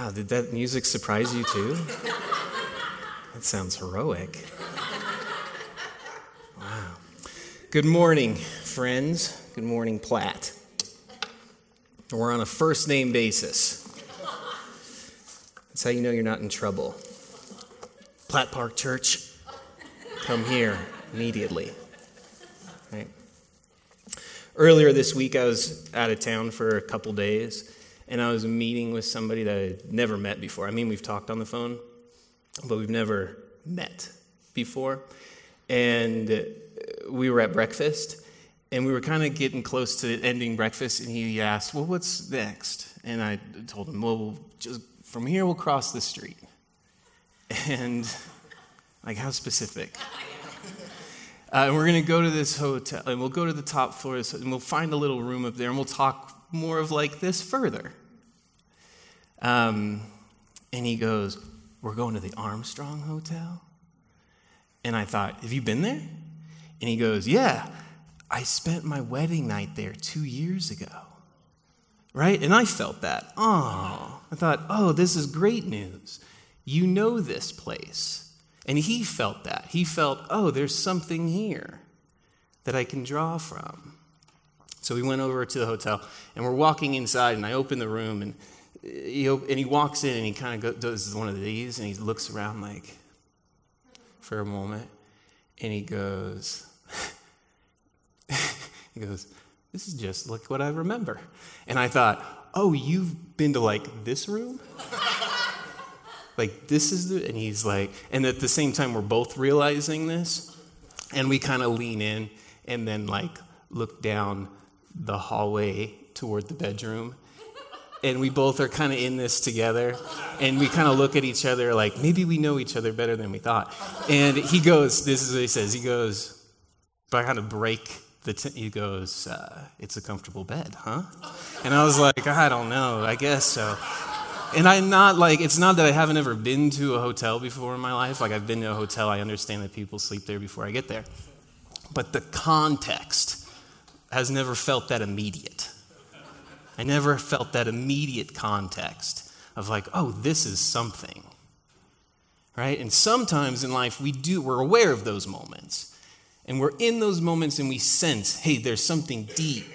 Wow, did that music surprise you too? That sounds heroic. Wow. Good morning, friends. Good morning, Platt. We're on a first name basis. That's how you know you're not in trouble. Platt Park Church, come here immediately. Right. Earlier this week, I was out of town for a couple days and I was meeting with somebody that I had never met before. I mean, we've talked on the phone, but we've never met before. And we were at breakfast, and we were kind of getting close to ending breakfast, and he asked, Well, what's next? And I told him, Well, just from here, we'll cross the street. And, like, how specific? Uh, and we're going to go to this hotel, and we'll go to the top floor, and we'll find a little room up there, and we'll talk more of like this further. Um, and he goes, We're going to the Armstrong Hotel? And I thought, Have you been there? And he goes, Yeah, I spent my wedding night there two years ago. Right? And I felt that. Oh, I thought, Oh, this is great news. You know this place. And he felt that. He felt, Oh, there's something here that I can draw from. So we went over to the hotel and we're walking inside, and I open the room, and he, and he walks in and he kind of does one of these and he looks around like for a moment and he goes, he goes, this is just like what I remember. And I thought, oh, you've been to like this room? like this is the, and he's like, and at the same time, we're both realizing this and we kind of lean in and then like look down the hallway toward the bedroom and we both are kind of in this together and we kind of look at each other like maybe we know each other better than we thought. And he goes this is what he says he goes but i kind of break the t- he goes uh, it's a comfortable bed huh? And i was like i don't know i guess so. And i'm not like it's not that i haven't ever been to a hotel before in my life like i've been to a hotel i understand that people sleep there before i get there. But the context has never felt that immediate I never felt that immediate context of like, oh, this is something. Right? And sometimes in life we do, we're aware of those moments. And we're in those moments and we sense, hey, there's something deep.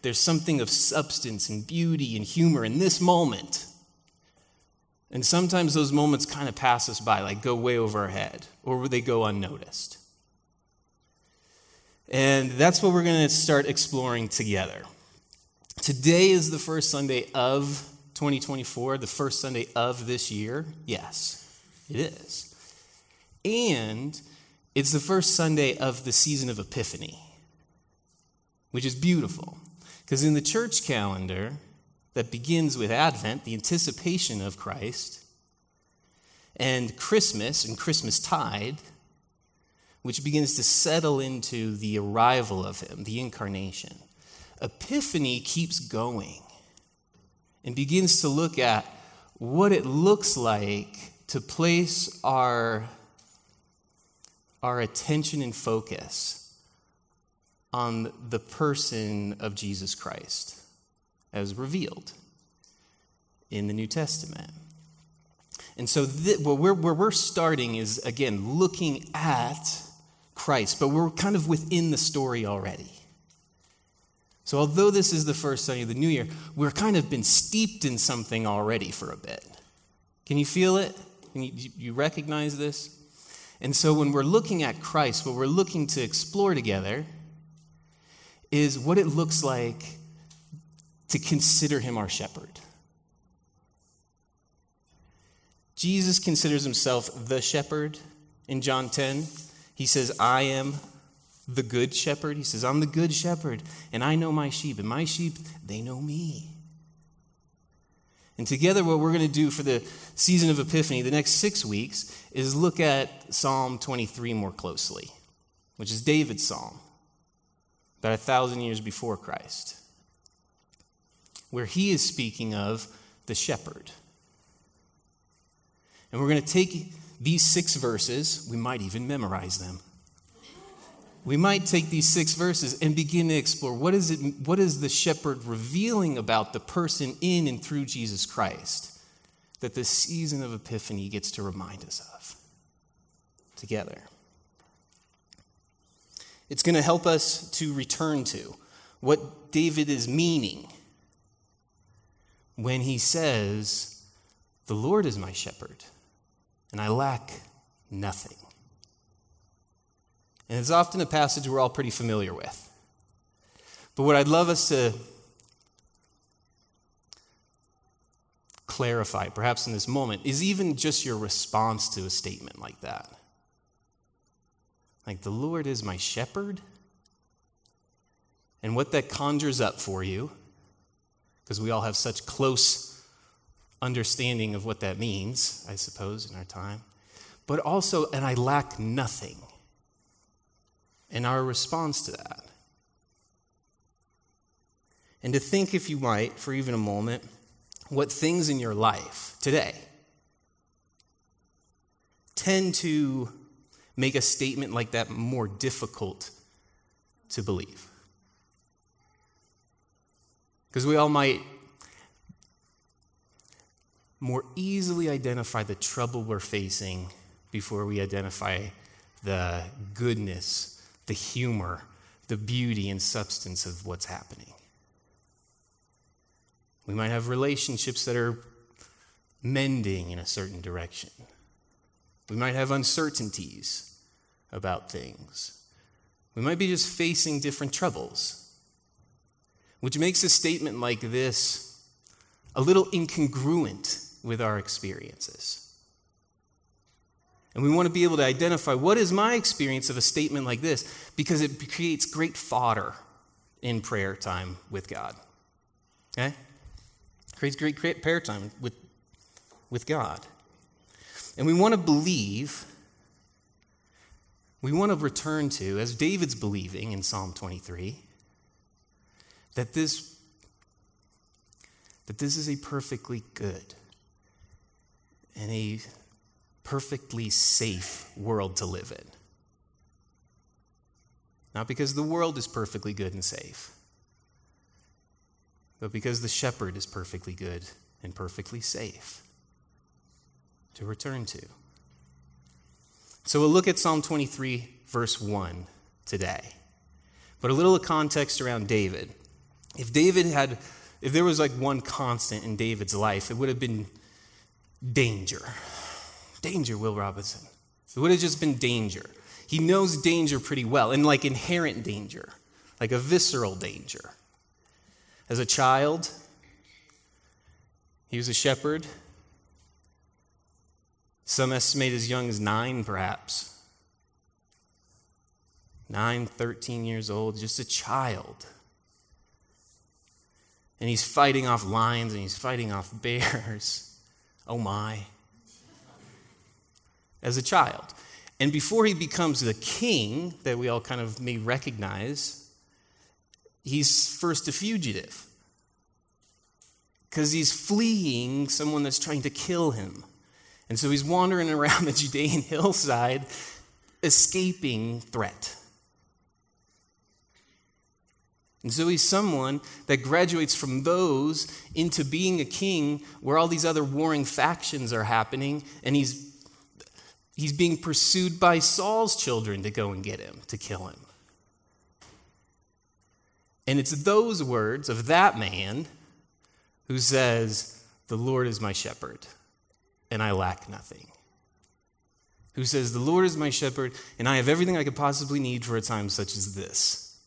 There's something of substance and beauty and humor in this moment. And sometimes those moments kind of pass us by, like go way over our head, or they go unnoticed. And that's what we're going to start exploring together. Today is the first Sunday of 2024, the first Sunday of this year. Yes, it is. And it's the first Sunday of the season of Epiphany, which is beautiful. Because in the church calendar that begins with Advent, the anticipation of Christ, and Christmas and Christmas tide, which begins to settle into the arrival of Him, the incarnation. Epiphany keeps going and begins to look at what it looks like to place our, our attention and focus on the person of Jesus Christ as revealed in the New Testament. And so, th- where, we're, where we're starting is, again, looking at Christ, but we're kind of within the story already. So, although this is the first Sunday of the new year, we're kind of been steeped in something already for a bit. Can you feel it? Can you, you recognize this? And so, when we're looking at Christ, what we're looking to explore together is what it looks like to consider him our shepherd. Jesus considers himself the shepherd in John 10. He says, I am the good shepherd. He says, I'm the good shepherd, and I know my sheep, and my sheep, they know me. And together, what we're going to do for the season of Epiphany, the next six weeks, is look at Psalm 23 more closely, which is David's psalm, about a thousand years before Christ, where he is speaking of the shepherd. And we're going to take these six verses, we might even memorize them we might take these six verses and begin to explore what is, it, what is the shepherd revealing about the person in and through Jesus Christ that this season of Epiphany gets to remind us of together. It's going to help us to return to what David is meaning when he says, The Lord is my shepherd, and I lack nothing. And it's often a passage we're all pretty familiar with. But what I'd love us to clarify, perhaps in this moment, is even just your response to a statement like that. Like, the Lord is my shepherd. And what that conjures up for you, because we all have such close understanding of what that means, I suppose, in our time, but also, and I lack nothing. And our response to that. And to think, if you might, for even a moment, what things in your life today tend to make a statement like that more difficult to believe. Because we all might more easily identify the trouble we're facing before we identify the goodness, the humor, the beauty and substance of what's happening. We might have relationships that are mending in a certain direction. We might have uncertainties about things. We might be just facing different troubles, which makes a statement like this a little incongruent with our experiences. And we want to be able to identify what is my experience of a statement like this because it creates great fodder in prayer time with God. Okay? Creates great prayer time with, with God. And we want to believe, we want to return to, as David's believing in Psalm 23, that this, that this is a perfectly good and a perfectly safe world to live in. Not because the world is perfectly good and safe, but because the shepherd is perfectly good and perfectly safe to return to. So we'll look at Psalm 23, verse 1 today. But a little of context around David. If David had, if there was like one constant in David's life, it would have been danger. Danger, Will Robinson. It would have just been danger. He knows danger pretty well, and like inherent danger, like a visceral danger. As a child, he was a shepherd. Some estimate as young as nine, perhaps. Nine, 13 years old, just a child. And he's fighting off lions and he's fighting off bears. Oh my. As a child. And before he becomes the king that we all kind of may recognize, he's first a fugitive. Because he's fleeing someone that's trying to kill him. And so he's wandering around the Judean hillside, escaping threat. And so he's someone that graduates from those into being a king where all these other warring factions are happening, and he's, he's being pursued by Saul's children to go and get him, to kill him. And it's those words of that man who says, The Lord is my shepherd and I lack nothing. Who says, The Lord is my shepherd, and I have everything I could possibly need for a time such as this.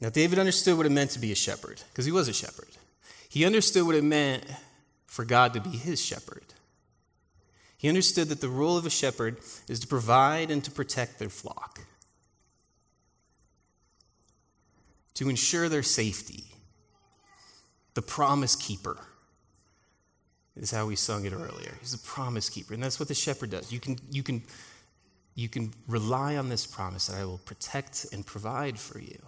Now, David understood what it meant to be a shepherd, because he was a shepherd. He understood what it meant for God to be his shepherd. He understood that the role of a shepherd is to provide and to protect their flock. to ensure their safety. The promise keeper is how we sung it earlier. He's a promise keeper, and that's what the shepherd does. You can, you can, you can rely on this promise that I will protect and provide for you.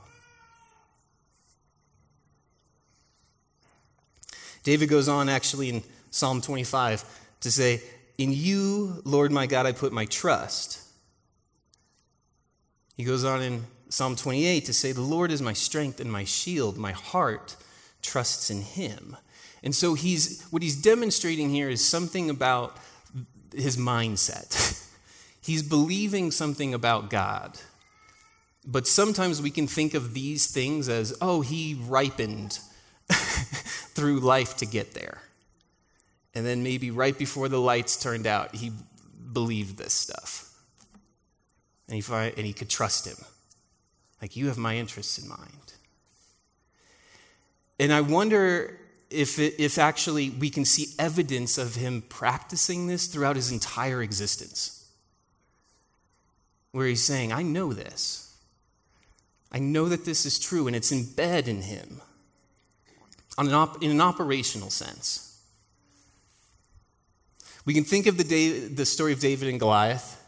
David goes on actually in Psalm 25 to say, In you, Lord my God, I put my trust. He goes on in Psalm 28 to say, The Lord is my strength and my shield. My heart trusts in him. And so he's what he's demonstrating here is something about his mindset. he's believing something about God. But sometimes we can think of these things as, oh, he ripened through life to get there. And then maybe right before the lights turned out, he believed this stuff. And he, find, and he could trust him. Like, you have my interests in mind. And I wonder if, it, if actually we can see evidence of him practicing this throughout his entire existence. Where he's saying, I know this. I know that this is true, and it's embedded in him on an op- in an operational sense. We can think of the, day, the story of David and Goliath.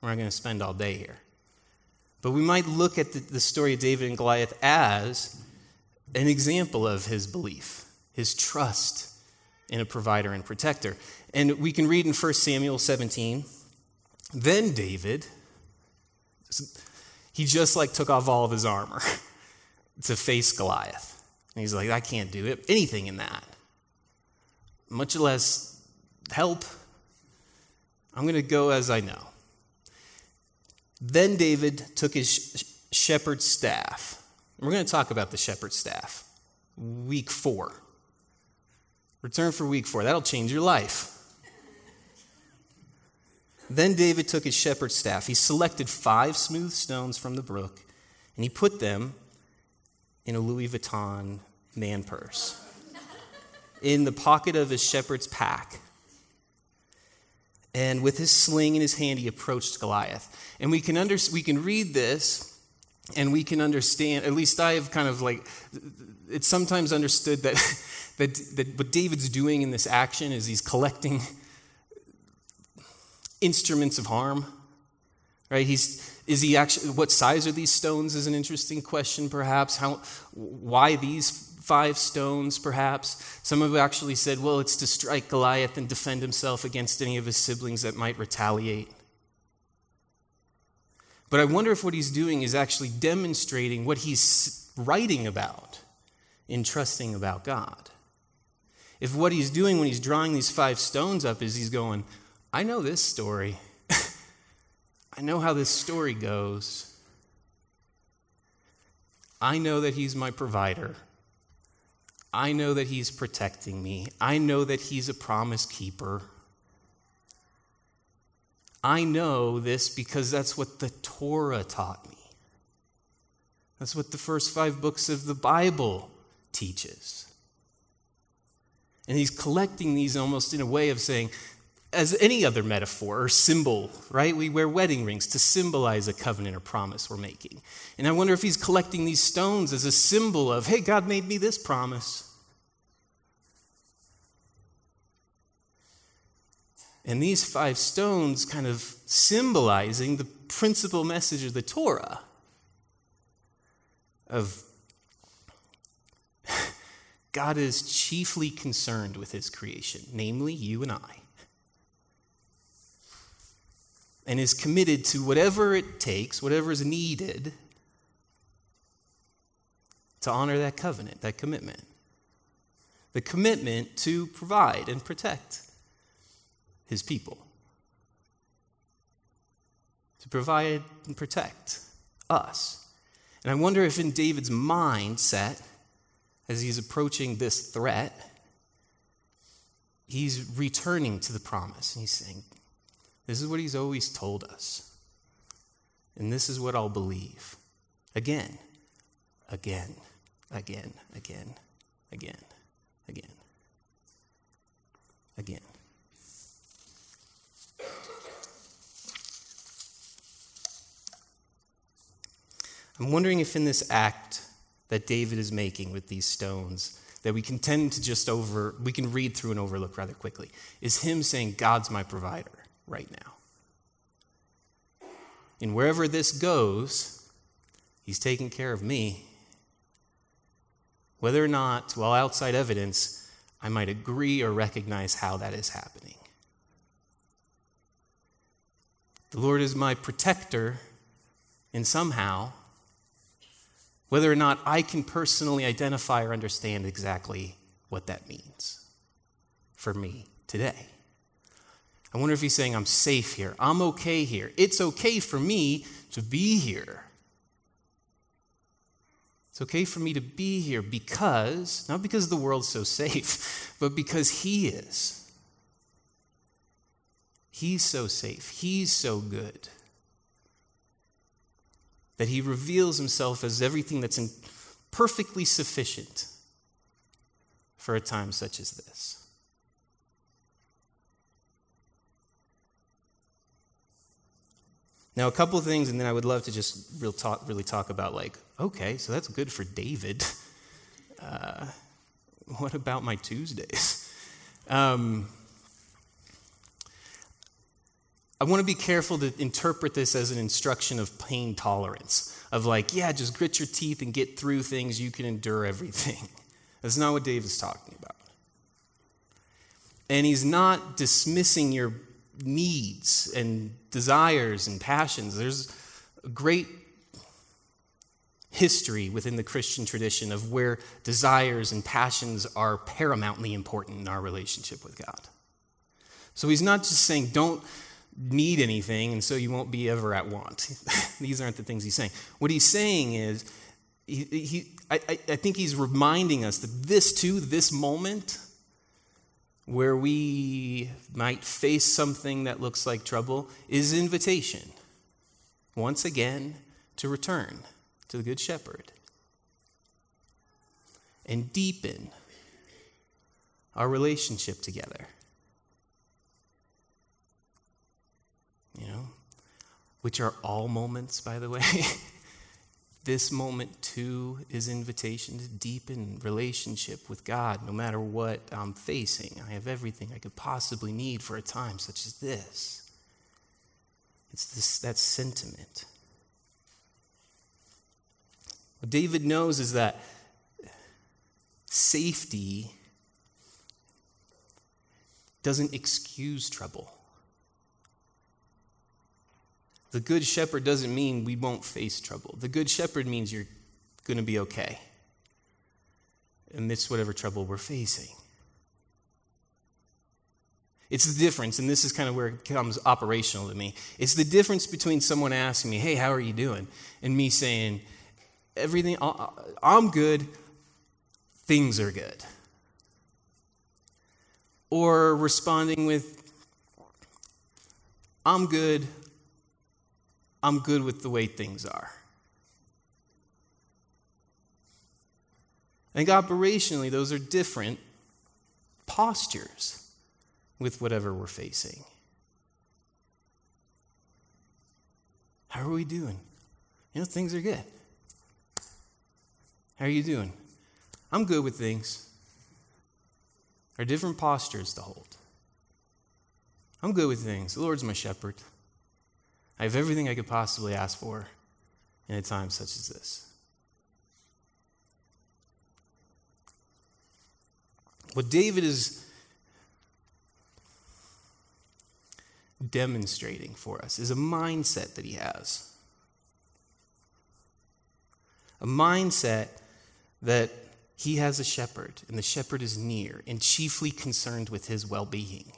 We're not going to spend all day here. But we might look at the, the story of David and Goliath as an example of his belief, his trust in a provider and protector. And we can read in 1 Samuel 17 then David, he just like took off all of his armor to face Goliath. And he's like, I can't do it, anything in that, much less help. I'm going to go as I know. Then David took his shepherd's staff. We're going to talk about the shepherd's staff. Week four. Return for week four. That'll change your life. Then David took his shepherd's staff. He selected five smooth stones from the brook, and he put them in a Louis Vuitton man purse in the pocket of his shepherd's pack. And with his sling in his hand, he approached Goliath. And we can, under, we can read this and we can understand, at least I have kind of like, it's sometimes understood that, that, that what David's doing in this action is he's collecting instruments of harm. Right? He's, is he actually, what size are these stones is an interesting question, perhaps. How, why these five stones, perhaps. Some have actually said, well, it's to strike Goliath and defend himself against any of his siblings that might retaliate. But I wonder if what he's doing is actually demonstrating what he's writing about in trusting about God. If what he's doing when he's drawing these five stones up is he's going, I know this story. I know how this story goes. I know that he's my provider. I know that He's protecting me. I know that He's a promise keeper. I know this because that's what the Torah taught me. That's what the first five books of the Bible teaches. And he's collecting these almost in a way of saying, as any other metaphor or symbol, right? We wear wedding rings to symbolize a covenant or promise we're making. And I wonder if he's collecting these stones as a symbol of, hey, God made me this promise. And these five stones kind of symbolizing the principal message of the Torah of God is chiefly concerned with his creation, namely you and I and is committed to whatever it takes, whatever is needed to honor that covenant, that commitment. The commitment to provide and protect his people, to provide and protect us. And I wonder if in David's mindset, as he's approaching this threat, he's returning to the promise and he's saying, this is what he's always told us. And this is what I'll believe. Again, again, again, again, again, again, again. I'm wondering if in this act that David is making with these stones, that we can tend to just over, we can read through and overlook rather quickly, is him saying, God's my provider right now. And wherever this goes, He's taking care of me. Whether or not, well, outside evidence, I might agree or recognize how that is happening. The Lord is my protector, and somehow whether or not I can personally identify or understand exactly what that means for me today. I wonder if he's saying, I'm safe here. I'm okay here. It's okay for me to be here. It's okay for me to be here because, not because the world's so safe, but because he is. He's so safe. He's so good that he reveals himself as everything that's perfectly sufficient for a time such as this. Now, a couple of things, and then I would love to just real talk, really talk about, like, okay, so that's good for David. Uh, what about my Tuesdays? Um, I want to be careful to interpret this as an instruction of pain tolerance, of like, yeah, just grit your teeth and get through things, you can endure everything. That's not what David's talking about. And he's not dismissing your needs and desires and passions. There's a great history within the Christian tradition of where desires and passions are paramountly important in our relationship with God. So he's not just saying, don't need anything, and so you won't be ever at want. These aren't the things he's saying. What he's saying is, he, he I, I think he's reminding us that this too, this moment, where we might face something that looks like trouble, is invitation, once again, to return to the Good Shepherd and deepen our relationship together. you know, which are all moments, by the way. this moment too is invitation to deepen relationship with God no matter what I'm facing. I have everything I could possibly need for a time such as this. It's this that sentiment. What David knows is that safety doesn't excuse trouble. The good shepherd doesn't mean we won't face trouble. The good shepherd means you're going to be okay amidst whatever trouble we're facing. It's the difference, and this is kind of where it becomes operational to me. It's the difference between someone asking me, Hey, how are you doing? and me saying, Everything, uh, uh, I'm good, things are good. Or responding with, I'm good, I'm good with the way things are. I think operationally, those are different postures with whatever we're facing. How are we doing? You know, things are good. How are you doing? I'm good with things. Are different postures to hold. I'm good with things. The Lord's my shepherd. I have everything I could possibly ask for in a time such as this. What David is demonstrating for us is a mindset that he has. A mindset that he has a shepherd, and the shepherd is near and chiefly concerned with his well being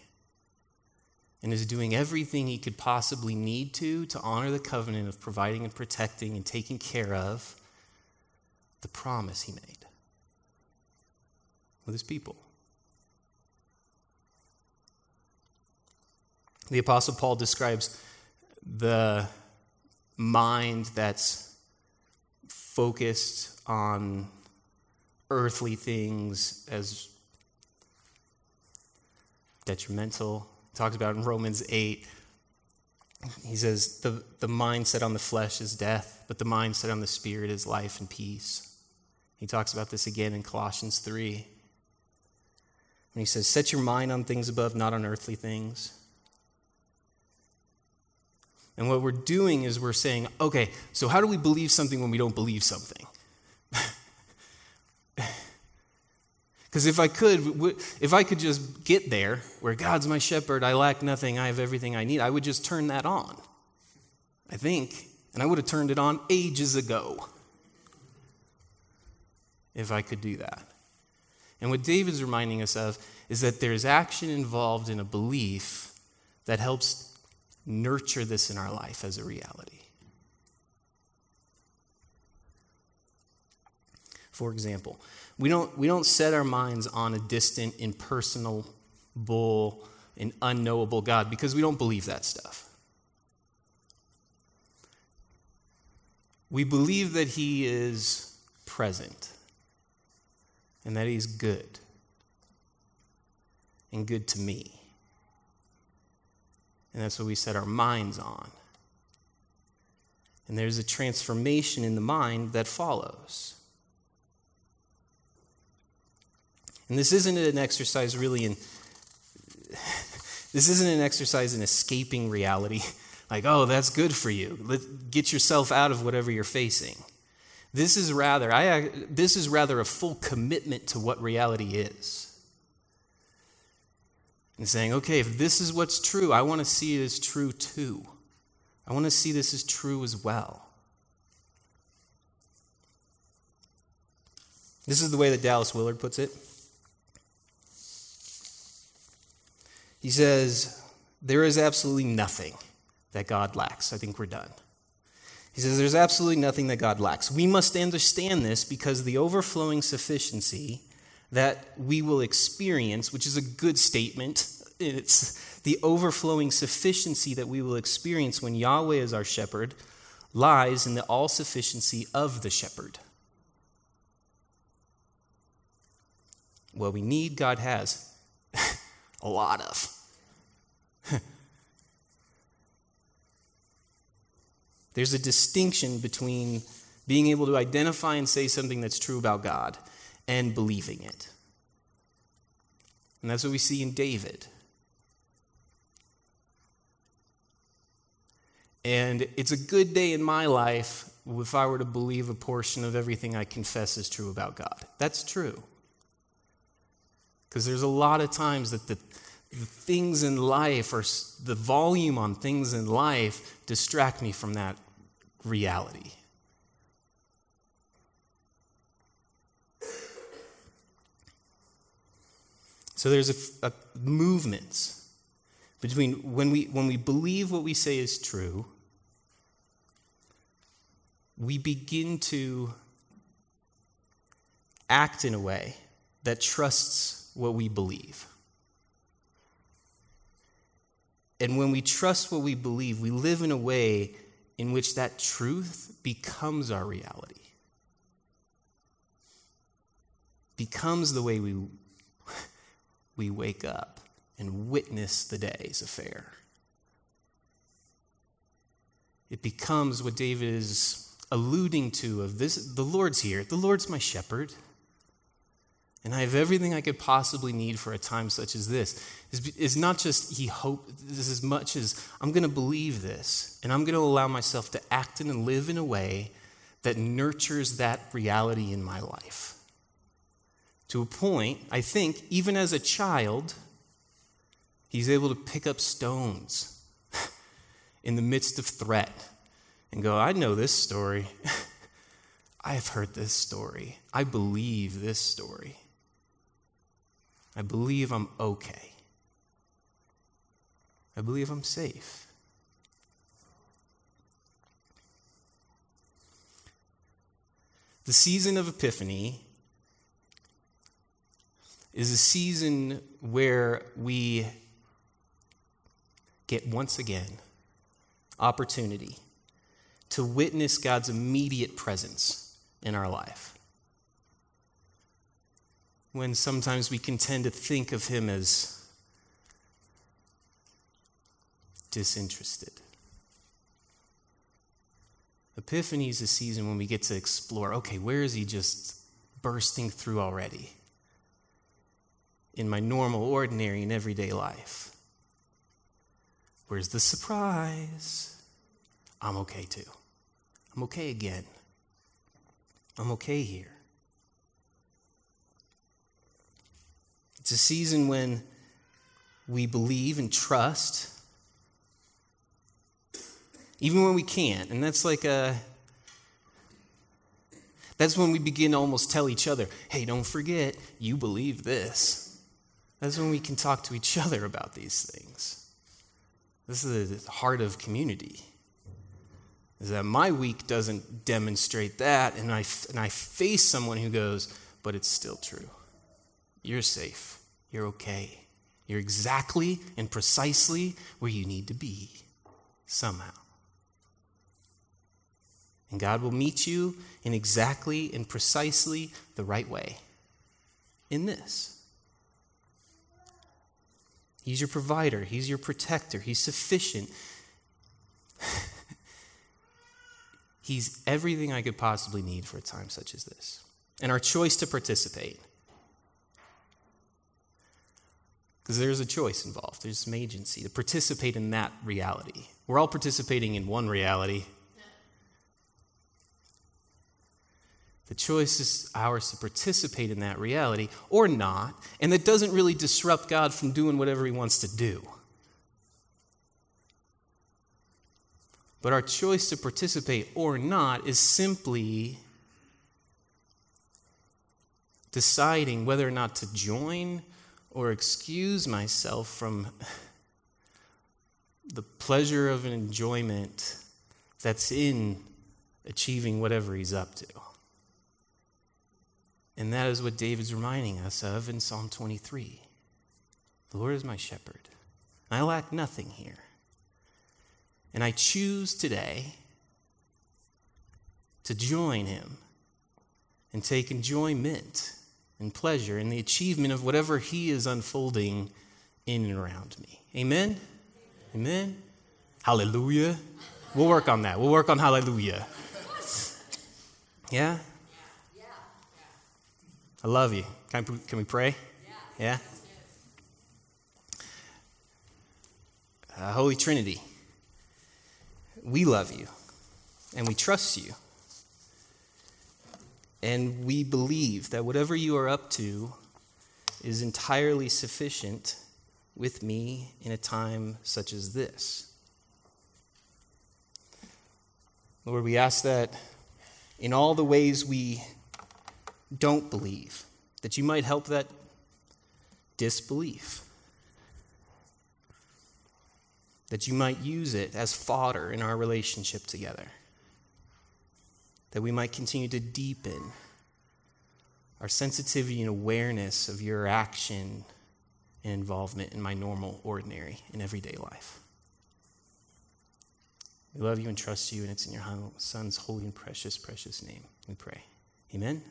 and is doing everything he could possibly need to to honor the covenant of providing and protecting and taking care of the promise he made with his people. The Apostle Paul describes the mind that's focused on earthly things as detrimental talks about in Romans 8. He says, the, the mindset on the flesh is death, but the mindset on the spirit is life and peace. He talks about this again in Colossians 3. And he says, Set your mind on things above, not on earthly things. And what we're doing is we're saying, okay, so how do we believe something when we don't believe something? Because if I could, if I could just get there where God's my shepherd, I lack nothing, I have everything I need, I would just turn that on. I think. And I would have turned it on ages ago. if I could do that. And what David's reminding us of is that there's action involved in a belief that helps nurture this in our life as a reality. For example, we don't, we don't set our minds on a distant, impersonal, bull, and unknowable God because we don't believe that stuff. We believe that He is present and that He's good and good to me. And that's what we set our minds on. And there's a transformation in the mind that follows. And this isn't an exercise really in this isn't an exercise in escaping reality. Like, oh, that's good for you. Let, get yourself out of whatever you're facing. This is rather, I, uh, this is rather a full commitment to what reality is. And saying, okay, if this is what's true, I want to see it as true too. I want to see this as true as well. This is the way that Dallas Willard puts it. He says, There is absolutely nothing that God lacks. I think we're done. He says, There's absolutely nothing that God lacks. We must understand this because the overflowing sufficiency that we will experience, which is a good statement, it's the overflowing sufficiency that we will experience when Yahweh is our shepherd, lies in the all sufficiency of the shepherd. What we need, God has. A lot of. There's a distinction between being able to identify and say something that's true about God and believing it. And that's what we see in David. And it's a good day in my life if I were to believe a portion of everything I confess is true about God. That's true. Because there's a lot of times that the, the things in life or the volume on things in life distract me from that reality. So there's a, a movement between when we, when we believe what we say is true, we begin to act in a way that trusts what we believe. And when we trust what we believe, we live in a way in which that truth becomes our reality, becomes the way we, we wake up and witness the day's affair. It becomes what David is alluding to of this the Lord's here. The Lord's my shepherd. And I have everything I could possibly need for a time such as this. It's not just he hope this as much as I'm going to believe this and I'm going to allow myself to act and live in a way that nurtures that reality in my life. To a point, I think, even as a child, he's able to pick up stones in the midst of threat and go, I know this story. I have heard this story. I believe this story. I believe I'm okay. I believe I'm safe. The season of Epiphany is a season where we get once again opportunity to witness God's immediate presence in our life when sometimes we can tend to think of him as disinterested. Epiphany is a season when we get to explore okay, where is he just bursting through already in my normal, ordinary, and everyday life? Where's the surprise? I'm okay too. I'm okay again. I'm okay here. It's a season when we believe and trust, even when we can't. And that's like a. That's when we begin to almost tell each other, hey, don't forget, you believe this. That's when we can talk to each other about these things. This is the heart of community. Is that my week doesn't demonstrate that, and I, and I face someone who goes, but it's still true. You're safe. You're okay. You're exactly and precisely where you need to be, somehow. And God will meet you in exactly and precisely the right way in this. He's your provider, He's your protector, He's sufficient. he's everything I could possibly need for a time such as this. And our choice to participate. Because there's a choice involved, there's some agency to participate in that reality. We're all participating in one reality, The choice is ours to participate in that reality or not, and that doesn't really disrupt God from doing whatever He wants to do. But our choice to participate or not is simply deciding whether or not to join or excuse myself from the pleasure of an enjoyment that's in achieving whatever he's up to. And that is what David's reminding us of in Psalm 23. The Lord is my shepherd. I lack nothing here. And I choose today to join him and take enjoyment and pleasure in the achievement of whatever he is unfolding in and around me. Amen? Amen? Hallelujah. We'll work on that. We'll work on hallelujah. Yeah? I love you. Can, I, can we pray? Yeah? Uh, Holy Trinity, we love you and we trust you. And we believe that whatever you are up to is entirely sufficient with me in a time such as this. Lord, we ask that in all the ways we don't believe, that you might help that disbelief. That you might use it as fodder in our relationship together. That we might continue to deepen our sensitivity and awareness of your action and involvement in my normal, ordinary, and everyday life. We love you and trust you, and it's in your Son's holy and precious, precious name we pray. Amen.